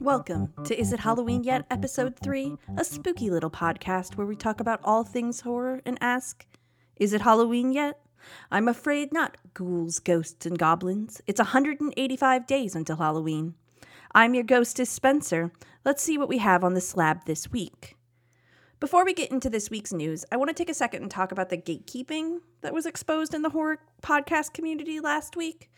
Welcome to Is It Halloween Yet? Episode 3, a spooky little podcast where we talk about all things horror and ask, Is it Halloween yet? I'm afraid not, ghouls, ghosts, and goblins. It's 185 days until Halloween. I'm your ghostess, Spencer. Let's see what we have on the slab this week. Before we get into this week's news, I want to take a second and talk about the gatekeeping that was exposed in the horror podcast community last week.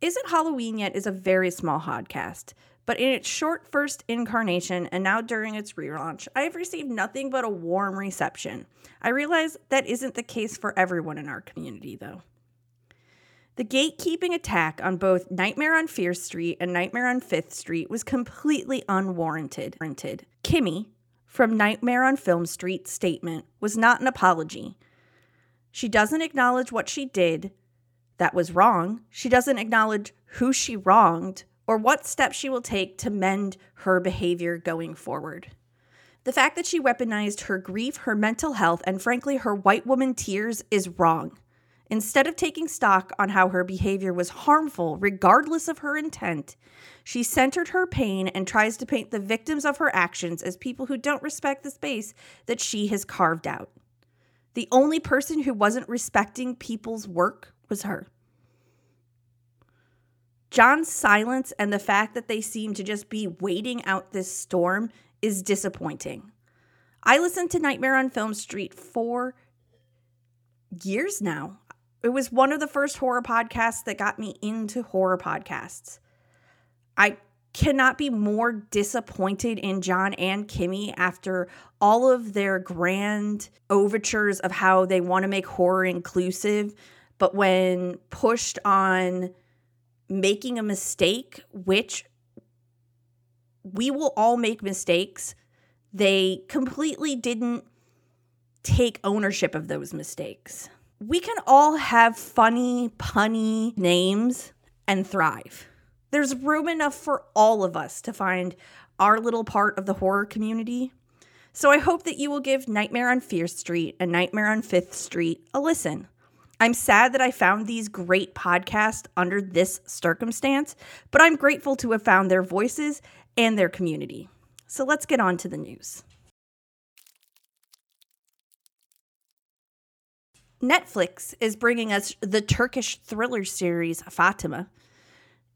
Isn't Halloween Yet is a very small podcast, but in its short first incarnation and now during its relaunch, I have received nothing but a warm reception. I realize that isn't the case for everyone in our community, though. The gatekeeping attack on both Nightmare on Fear Street and Nightmare on Fifth Street was completely unwarranted. Kimmy from Nightmare on Film Street's statement was not an apology. She doesn't acknowledge what she did, that was wrong. She doesn't acknowledge who she wronged or what steps she will take to mend her behavior going forward. The fact that she weaponized her grief, her mental health, and frankly, her white woman tears is wrong. Instead of taking stock on how her behavior was harmful, regardless of her intent, she centered her pain and tries to paint the victims of her actions as people who don't respect the space that she has carved out. The only person who wasn't respecting people's work was her. John's silence and the fact that they seem to just be waiting out this storm is disappointing. I listened to Nightmare on Film Street for years now. It was one of the first horror podcasts that got me into horror podcasts. I cannot be more disappointed in John and Kimmy after all of their grand overtures of how they want to make horror inclusive but when pushed on making a mistake, which we will all make mistakes, they completely didn't take ownership of those mistakes. We can all have funny, punny names and thrive. There's room enough for all of us to find our little part of the horror community. So I hope that you will give Nightmare on Fear Street and Nightmare on Fifth Street a listen. I'm sad that I found these great podcasts under this circumstance, but I'm grateful to have found their voices and their community. So let's get on to the news. Netflix is bringing us the Turkish thriller series Fatima.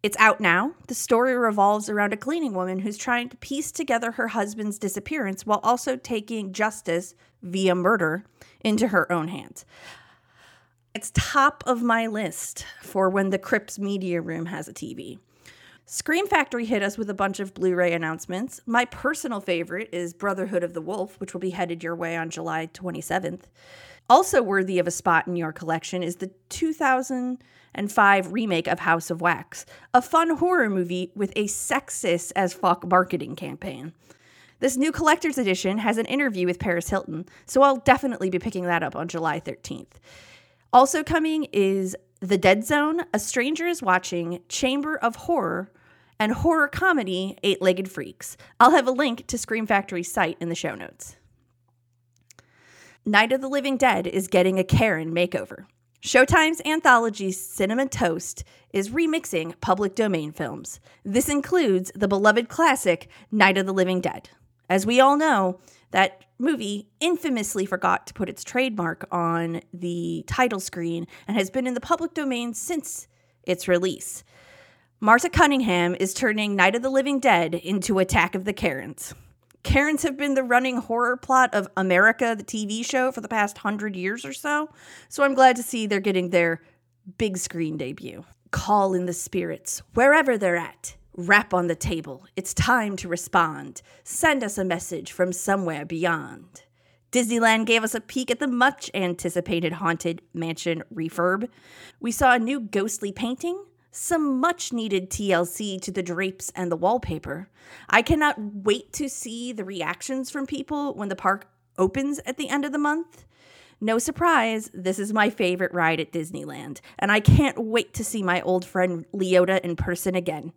It's out now. The story revolves around a cleaning woman who's trying to piece together her husband's disappearance while also taking justice via murder into her own hands. It's top of my list for when the Crypt's Media Room has a TV. Scream Factory hit us with a bunch of Blu ray announcements. My personal favorite is Brotherhood of the Wolf, which will be headed your way on July 27th. Also worthy of a spot in your collection is the 2005 remake of House of Wax, a fun horror movie with a sexist as fuck marketing campaign. This new collector's edition has an interview with Paris Hilton, so I'll definitely be picking that up on July 13th. Also coming is The Dead Zone, A Stranger is Watching, Chamber of Horror, and horror comedy Eight Legged Freaks. I'll have a link to Scream Factory's site in the show notes. Night of the Living Dead is getting a Karen makeover. Showtime's anthology Cinema Toast is remixing public domain films. This includes the beloved classic Night of the Living Dead. As we all know, that movie infamously forgot to put its trademark on the title screen and has been in the public domain since its release. Marta Cunningham is turning Night of the Living Dead into Attack of the Karens. Karens have been the running horror plot of America, the TV show, for the past hundred years or so, so I'm glad to see they're getting their big screen debut. Call in the spirits, wherever they're at. Rap on the table. It's time to respond. Send us a message from somewhere beyond. Disneyland gave us a peek at the much anticipated Haunted Mansion refurb. We saw a new ghostly painting, some much needed TLC to the drapes and the wallpaper. I cannot wait to see the reactions from people when the park opens at the end of the month. No surprise, this is my favorite ride at Disneyland, and I can't wait to see my old friend Leota in person again.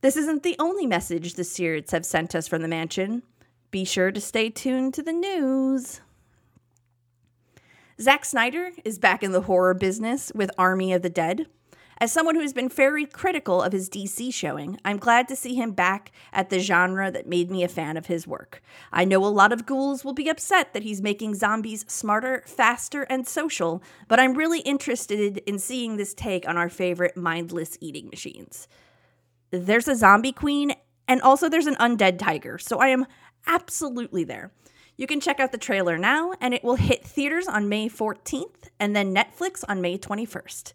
This isn't the only message the Seareds have sent us from the mansion. Be sure to stay tuned to the news. Zack Snyder is back in the horror business with Army of the Dead. As someone who has been very critical of his DC showing, I'm glad to see him back at the genre that made me a fan of his work. I know a lot of ghouls will be upset that he's making zombies smarter, faster, and social, but I'm really interested in seeing this take on our favorite mindless eating machines. There's a zombie queen, and also there's an undead tiger, so I am absolutely there. You can check out the trailer now, and it will hit theaters on May 14th and then Netflix on May 21st.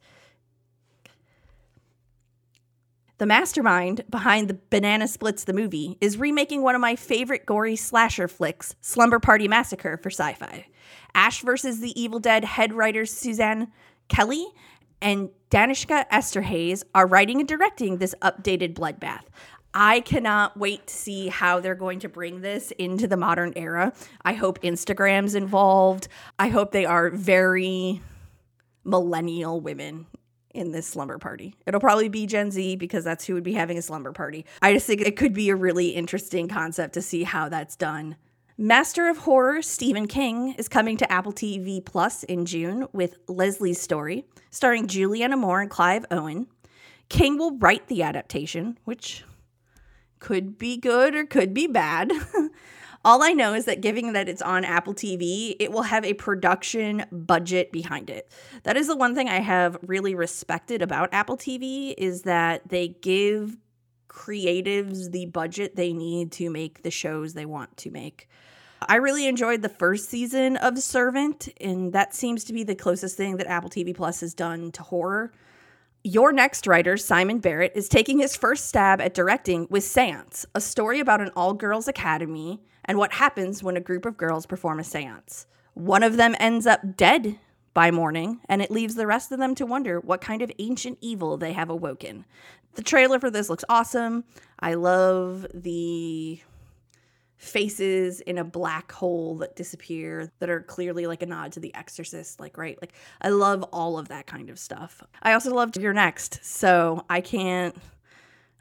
The mastermind behind the Banana Splits the movie is remaking one of my favorite gory slasher flicks, Slumber Party Massacre, for sci fi. Ash vs. the Evil Dead head writers Suzanne Keilly and Danishka Esterhazy are writing and directing this updated bloodbath. I cannot wait to see how they're going to bring this into the modern era. I hope Instagram's involved. I hope they are very millennial women in this slumber party. It'll probably be Gen Z because that's who would be having a slumber party. I just think it could be a really interesting concept to see how that's done. Master of Horror Stephen King is coming to Apple TV Plus in June with Lisey's Story, starring Julianne Moore and Clive Owen. King will write the adaptation, which could be good or could be bad. All I know is that given that it's on Apple TV, it will have a production budget behind it. That is the one thing I have really respected about Apple TV is that they give creatives the budget they need to make the shows they want to make. I really enjoyed the first season of Servant, and that seems to be the closest thing that Apple TV Plus has done to horror. You're Next writer, Simon Barrett, is taking his first stab at directing with Seance, a story about an all girls academy and what happens when a group of girls perform a seance. One of them ends up dead by morning, and it leaves the rest of them to wonder what kind of ancient evil they have awoken. The trailer for this looks awesome. I love the faces in a black hole that disappear that are clearly like a nod to the exorcist like right like i love all of that kind of stuff i also loved You're Next so i can't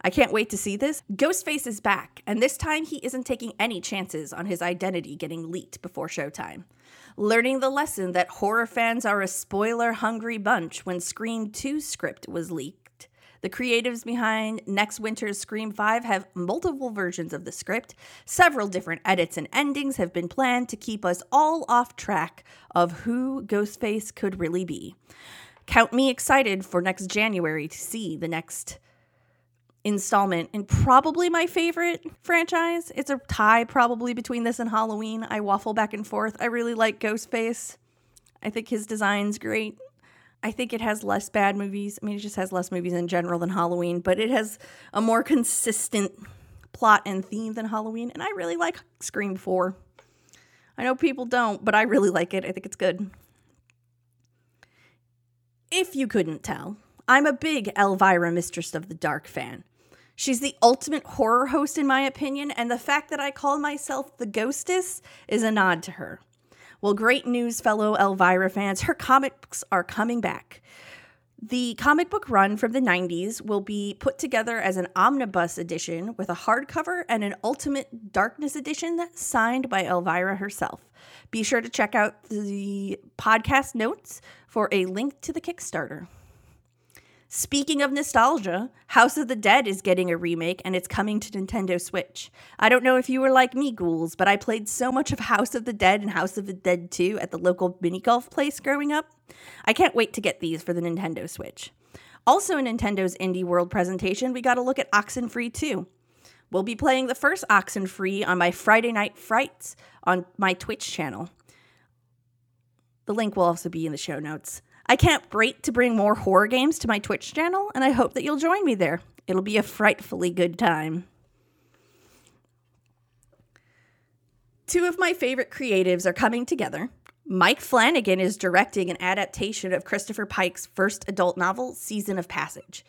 I can't wait to see this. Ghostface is back, and this time he isn't taking any chances on his identity getting leaked before showtime. Learning the lesson that horror fans are a spoiler hungry bunch when Scream 2 script was leaked. The creatives behind next winter's Scream 5 have multiple versions of the script. Several different edits and endings have been planned to keep us all off track of who Ghostface could really be. Count me excited for next January to see the next installment and probably my favorite franchise. It's a tie probably between this and Halloween. I waffle back and forth. I really like Ghostface. I think his design's great. I think it has less bad movies. I mean, it just has less movies in general than Halloween, but it has a more consistent plot and theme than Halloween. And I really like Scream 4. I know people don't, but I really like it. I think it's good. If you couldn't tell, I'm a big Elvira Mistress of the Dark fan. She's the ultimate horror host, in my opinion, and the fact that I call myself the Ghostess is a nod to her. Well, great news, fellow Elvira fans. Her comics are coming back. The comic book run from the 90s will be put together as an omnibus edition with a hardcover and an Ultimate Darkness edition signed by Elvira herself. Be sure to check out the podcast notes for a link to the Kickstarter. Speaking of nostalgia, House of the Dead is getting a remake and it's coming to Nintendo Switch. I don't know if you were like me, ghouls, but I played so much of House of the Dead and House of the Dead 2 at the local mini golf place growing up. I can't wait to get these for the Nintendo Switch. Also, in Nintendo's Indie World presentation, we got a look at Oxenfree 2. We'll be playing the first Oxenfree on my Friday Night Frights on my Twitch channel. The link will also be in the show notes. I can't wait to bring more horror games to my Twitch channel, and I hope that you'll join me there. It'll be a frightfully good time. Two of my favorite creatives are coming together. Mike Flanagan is directing an adaptation of Christopher Pike's first adult novel, Season of Passage.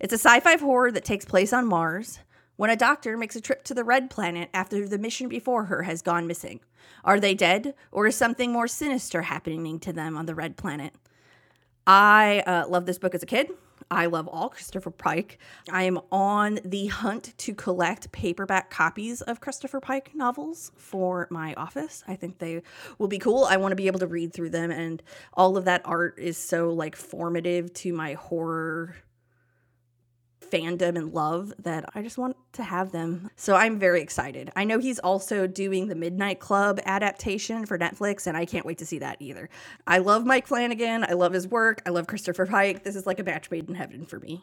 It's a sci fi horror that takes place on Mars when a doctor makes a trip to the Red Planet after the mission before her has gone missing. Are they dead, or is something more sinister happening to them on the Red Planet? I uh, loved this book as a kid. I love all Christopher Pike. I am on the hunt to collect paperback copies of Christopher Pike novels for my office. I think they will be cool. I want to be able to read through them, and all of that art is so like formative to my horror fandom and love that I just want to have them. So I'm very excited. I know he's also doing the Midnight Club adaptation for Netflix, and I can't wait to see that either. I love Mike Flanagan. I love his work. I love Christopher Pike. This is like a match made in heaven for me.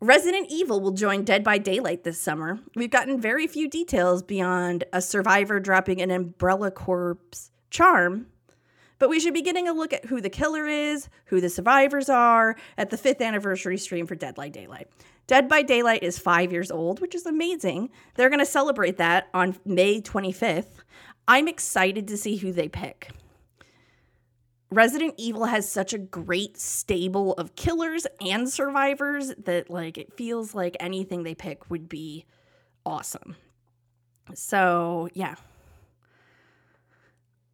Resident Evil will join Dead by Daylight this summer. We've gotten very few details beyond a survivor dropping an Umbrella corpse charm but we should be getting a look at who the killer is, who the survivors are at the fifth anniversary stream for Dead by Daylight. Dead by Daylight is five years old, which is amazing. They're going to celebrate that on May 25th. I'm excited to see who they pick. Resident Evil has such a great stable of killers and survivors that like it feels like anything they pick would be awesome. So, yeah,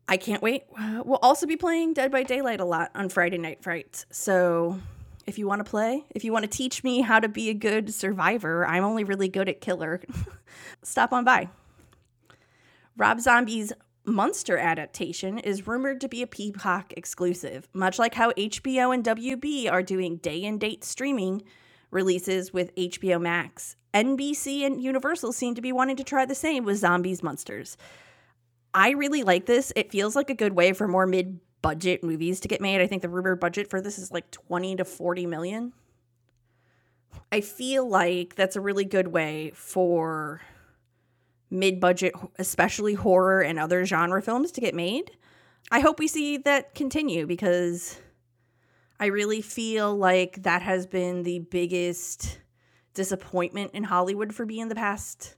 I can't wait. We'll also be playing Dead by Daylight a lot on Friday Night Frights. So if you want to play, if you want to teach me how to be a good survivor, I'm only really good at killer. Stop on by. Rob Zombie's Munster adaptation is rumored to be a Peacock exclusive, much like how HBO and WB are doing day and date streaming releases with HBO Max. NBC and Universal seem to be wanting to try the same with Zombies Munsters. I really like this. It feels like a good way for more mid budget movies to get made. I think the rumored budget for this is like 20 to 40 million. I feel like that's a really good way for mid budget, especially horror and other genre films to get made. I hope we see that continue because I really feel like that has been the biggest disappointment in Hollywood for me in the past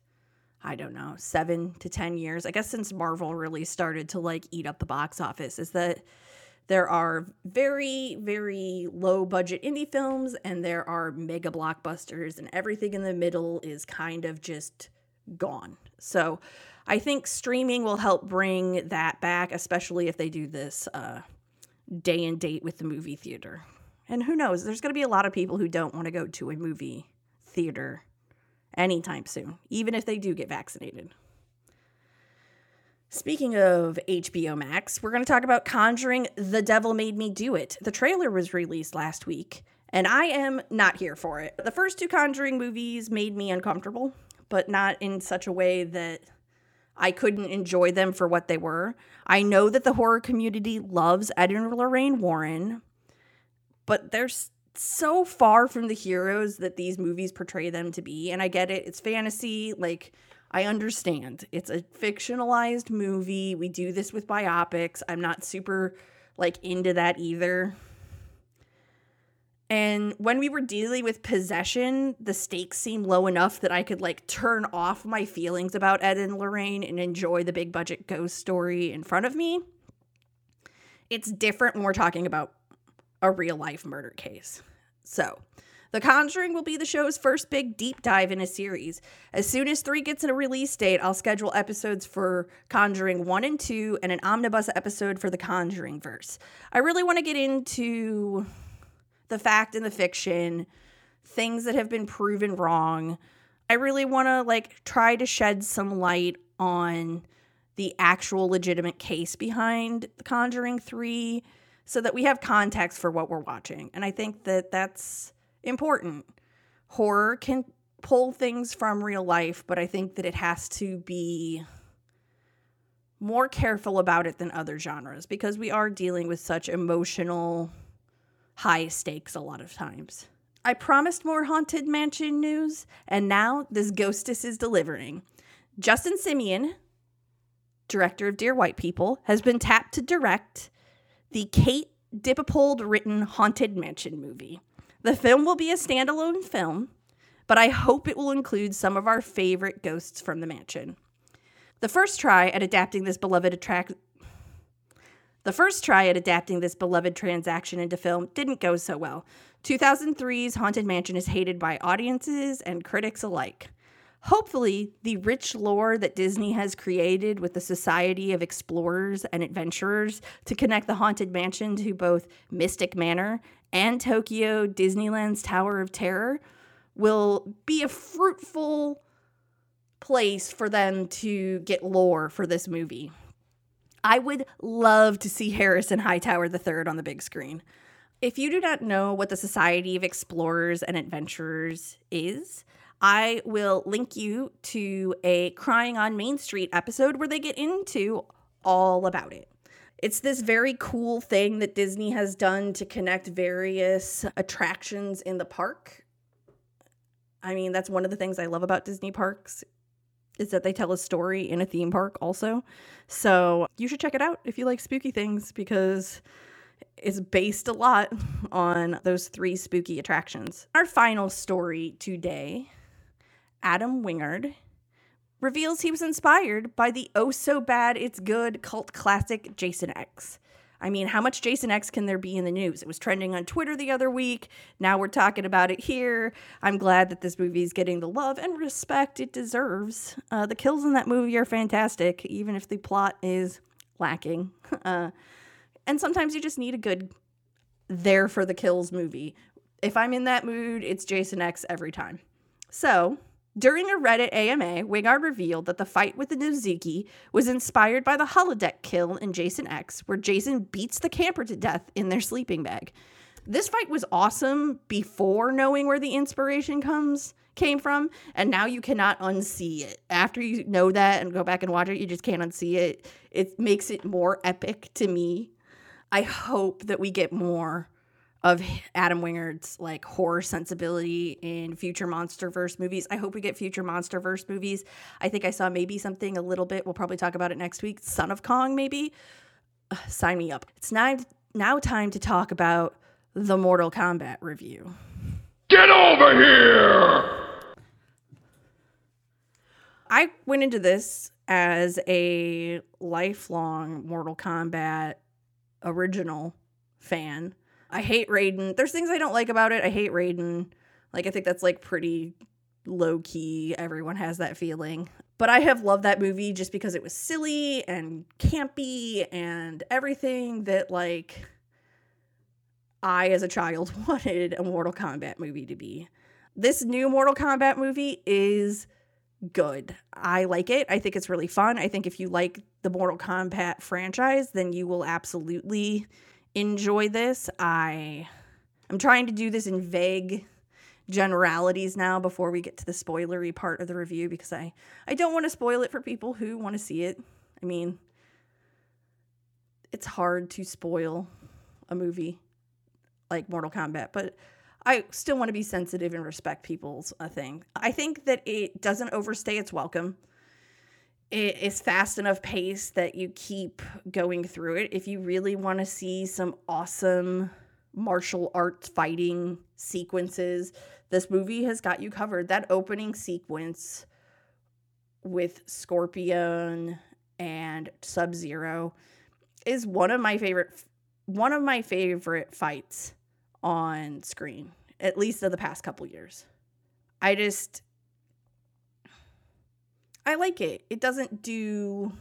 I don't know, seven to 10 years, I guess since Marvel really started to like eat up the box office, is that there are very, very low budget indie films and there are mega blockbusters, and everything in the middle is kind of just gone. So I think streaming will help bring that back, especially if they do this uh, day and date with the movie theater. And who knows, there's going to be a lot of people who don't want to go to a movie theater anytime soon, even if they do get vaccinated. Speaking of HBO Max, we're going to talk about Conjuring The Devil Made Me Do It. The trailer was released last week, and I am not here for it. The first two Conjuring movies made me uncomfortable, but not in such a way that I couldn't enjoy them for what they were. I know that the horror community loves Ed and Lorraine Warren, but there's so far from the heroes that these movies portray them to be. And I get it, it's fantasy. Like, I understand. It's a fictionalized movie. We do this with biopics. I'm not super like into that either. And when we were dealing with possession, the stakes seemed low enough that I could like turn off my feelings about Ed and Lorraine and enjoy the big budget ghost story in front of me. It's different when we're talking about a real life murder case. So, The Conjuring will be the show's first big deep dive in a series. As soon as 3 gets a release date, I'll schedule episodes for Conjuring 1 and 2 and an omnibus episode for the Conjuring verse. I really want to get into the fact and the fiction, things that have been proven wrong. I really want to like try to shed some light on the actual legitimate case behind The Conjuring 3 so that we have context for what we're watching. And I think that that's important. Horror can pull things from real life, but I think that it has to be more careful about it than other genres because we are dealing with such emotional high stakes a lot of times. I promised more Haunted Mansion news, and now this ghostess is delivering. Justin Simien, director of Dear White People, has been tapped to direct the Kate Dippold written Haunted Mansion movie. The film will be a standalone film, but I hope it will include some of our favorite ghosts from the mansion. The first try at adapting this beloved attract the first try at adapting this beloved transaction into film didn't go so well. 2003's Haunted Mansion is hated by audiences and critics alike. Hopefully, the rich lore that Disney has created with the Society of Explorers and Adventurers to connect the Haunted Mansion to both Mystic Manor and Tokyo Disneyland's Tower of Terror will be a fruitful place for them to get lore for this movie. I would love to see Harrison Hightower III on the big screen. If you do not know what the Society of Explorers and Adventurers is, I will link you to a Crying on Main Street episode where they get into all about it. It's this very cool thing that Disney has done to connect various attractions in the park. I mean, that's one of the things I love about Disney parks is that they tell a story in a theme park also. So, you should check it out if you like spooky things because it's based a lot on those three spooky attractions. Our final story today Adam Wingard reveals he was inspired by the oh so bad it's good cult classic Jason X. I mean, how much Jason X can there be in the news? It was trending on Twitter the other week. Now we're talking about it here. I'm glad that this movie is getting the love and respect it deserves. Uh, the kills in that movie are fantastic, even if the plot is lacking. Uh, and sometimes you just need a good there for the kills movie. If I'm in that mood, it's Jason X every time. So, during a Reddit AMA, Wingard revealed that the fight with the Nozuki was inspired by the holodeck kill in Jason X, where Jason beats the camper to death in their sleeping bag. This fight was awesome before knowing where the inspiration comes came from, and now you cannot unsee it. After you know that and go back and watch it, you just can't unsee it. It makes it more epic to me. I hope that we get more of Adam Wingard's like horror sensibility in future MonsterVerse movies. I hope we get future MonsterVerse movies. I think I saw maybe something a little bit. We'll probably talk about it next week. Son of Kong, maybe. Uh, sign me up. It's now now time to talk about the Mortal Kombat review. Get over here! I went into this as a lifelong Mortal Kombat original fan I hate Raiden. There's things I don't like about it. I hate Raiden. Like I think that's like pretty low key. Everyone has that feeling. But I have loved that movie just because it was silly and campy and everything that like I as a child wanted a Mortal Kombat movie to be. This new Mortal Kombat movie is good. I like it. I think it's really fun. I think if you like the Mortal Kombat franchise, then you will absolutely enjoy this. I I'm trying to do this in vague generalities now before we get to the spoilery part of the review because I I don't want to spoil it for people who want to see it. I mean, it's hard to spoil a movie like Mortal Kombat, but I still want to be sensitive and respect people's a uh, thing. I think that it doesn't overstay its welcome it is fast enough pace that you keep going through it. If you really want to see some awesome martial arts fighting sequences, this movie has got you covered. That opening sequence with Scorpion and Sub Zero is one of my favorite one of my favorite fights on screen, at least of the past couple years. I just I like it. It doesn't do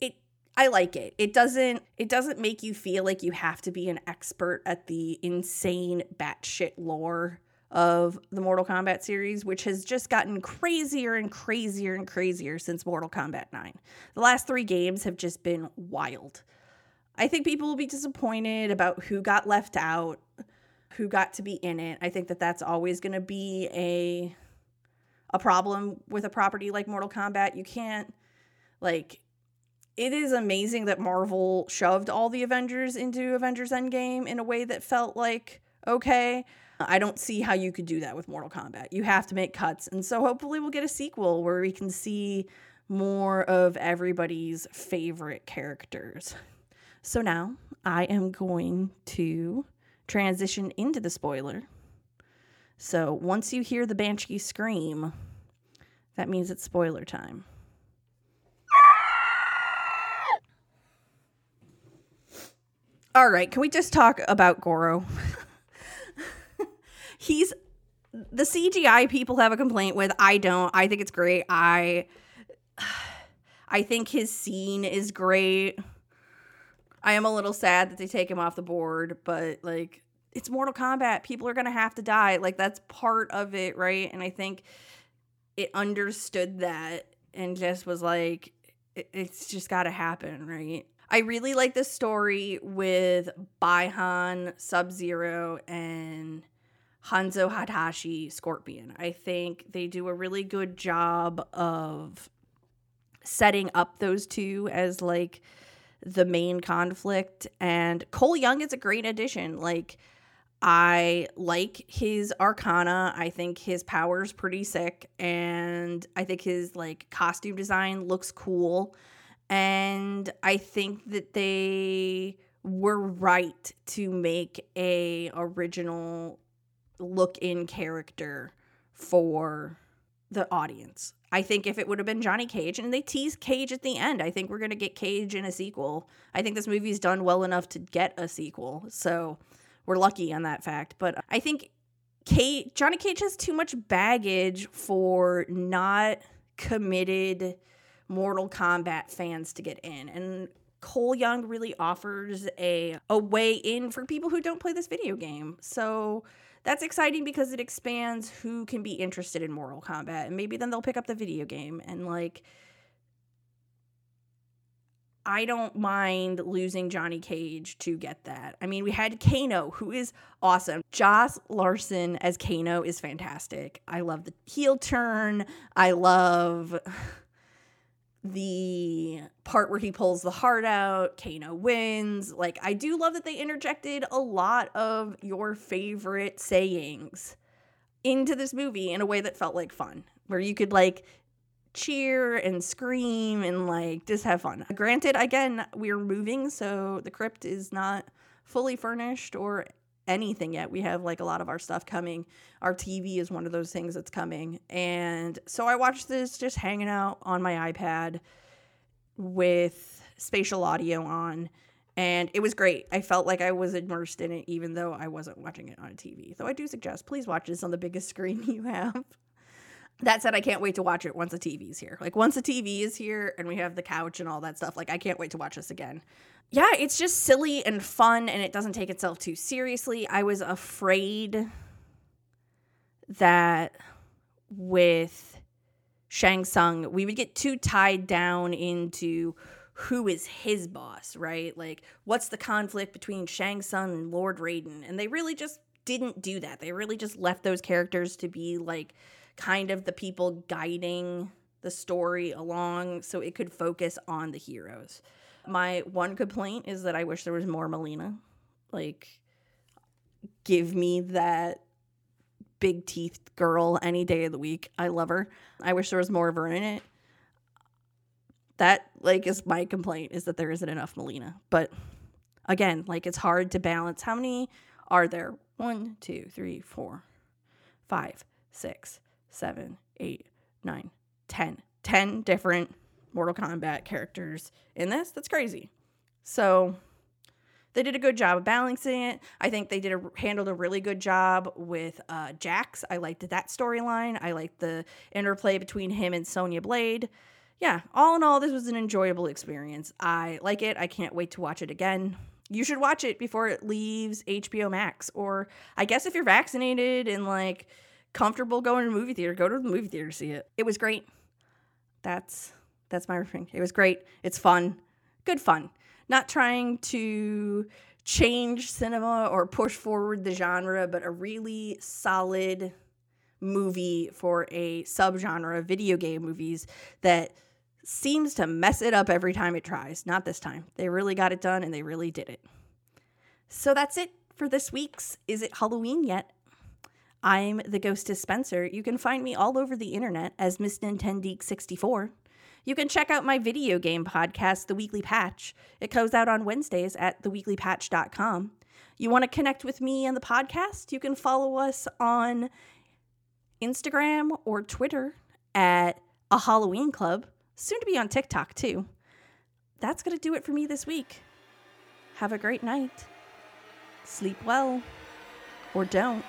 it I like it. It doesn't it doesn't make you feel like you have to be an expert at the insane batshit lore of the Mortal Kombat series, which has just gotten crazier and crazier and crazier since Mortal Kombat 9. The last three games have just been wild. I think people will be disappointed about who got left out, who got to be in it. I think that that's always going to be a a problem with a property like Mortal Kombat. You can't like it is amazing that Marvel shoved all the Avengers into Avengers Endgame in a way that felt like okay. I don't see how you could do that with Mortal Kombat. You have to make cuts. And so hopefully we'll get a sequel where we can see more of everybody's favorite characters. So now I am going to transition into the spoiler. So once you hear the Banshee scream, that means it's spoiler time. All right, can we just talk about Goro? He's the CGI people have a complaint with. I don't. I think it's great. I I think his scene is great. I am a little sad that they take him off the board, but like it's Mortal Kombat. People are going to have to die. Like that's part of it, right? And I think it understood that and just was like it, it's just got to happen, right? I really like the story with Bi-Han, Sub-Zero and Hanzo Hayashi Scorpion. I think they do a really good job of setting up those two as like the main conflict and Cole Young is a great addition. Like I like his arcana. I think his power's pretty sick and I think his like costume design looks cool. And I think that they were right to make a original look in character for the audience. I think if it would have been Johnny Cage and they tease Cage at the end, I think we're going to get Cage in a sequel. I think this movie's done well enough to get a sequel. So we're lucky on that fact. But I think Cage, Johnny Cage has too much baggage for not committed Mortal Kombat fans to get in. And Cole Young really offers a a way in for people who don't play this video game. So that's exciting because it expands who can be interested in Mortal Kombat and maybe then they'll pick up the video game and like I don't mind losing Johnny Cage to get that. I mean, we had Kano, who is awesome. Josh Lawson as Kano is fantastic. I love the heel turn. I love the part where he pulls the heart out, Kano wins. Like, I do love that they interjected a lot of your favorite sayings into this movie in a way that felt like fun, where you could like cheer and scream and like just have fun. Granted, again, we're moving, so the crypt is not fully furnished or anything yet. We have like a lot of our stuff coming. Our TV is one of those things that's coming. And so I watched this just hanging out on my iPad with spatial audio on. And it was great. I felt like I was immersed in it, even though I wasn't watching it on a TV. Though I do suggest please watch this on the biggest screen you have. That said, I can't wait to watch it once the TV's here. Like once the TV is here and we have the couch and all that stuff, like I can't wait to watch this again yeah, it's just silly and fun and it doesn't take itself too seriously. I was afraid that with Shang Tsung, we would get too tied down into who is his boss, right? Like, what's the conflict between Shang Tsung and Lord Raiden? And they really just didn't do that. They really just left those characters to be like kind of the people guiding the story along so it could focus on the heroes. My one complaint is that I wish there was more Mileena. Like, give me that big teeth girl any day of the week. I love her. I wish there was more of her in it. That like is my complaint is that there isn't enough Mileena. But again, like it's hard to balance. How many are there? One, two, three, four, five, six, seven, eight, nine, ten. Ten different Mortal Kombat characters in this. That's crazy. So they did a good job of balancing it. I think they did a handled a really good job with uh, Jax. I liked that storyline. I liked the interplay between him and Sonya Blade. Yeah, all in all, this was an enjoyable experience. I like it. I can't wait to watch it again. You should watch it before it leaves HBO Max, or I guess if you're vaccinated and like comfortable going to the movie theater, go to the movie theater to see it. It was great. That's that's my refrain. It was great. It's fun. Good fun. Not trying to change cinema or push forward the genre, but a really solid movie for a subgenre of video game movies that seems to mess it up every time it tries. Not this time. They really got it done and they really did it. So that's it for this week's Is It Halloween Yet? I'm the Ghostess Spencer. You can find me all over the internet as Miss Nintendeek64. You can check out my video game podcast, The Weekly Patch. It goes out on Wednesdays at theweeklypatch.com. You want to connect with me and the podcast? You can follow us on Instagram or Twitter at a Halloween Club, soon to be on TikTok too. That's going to do it for me this week. have a great night. Sleep well. Or don't.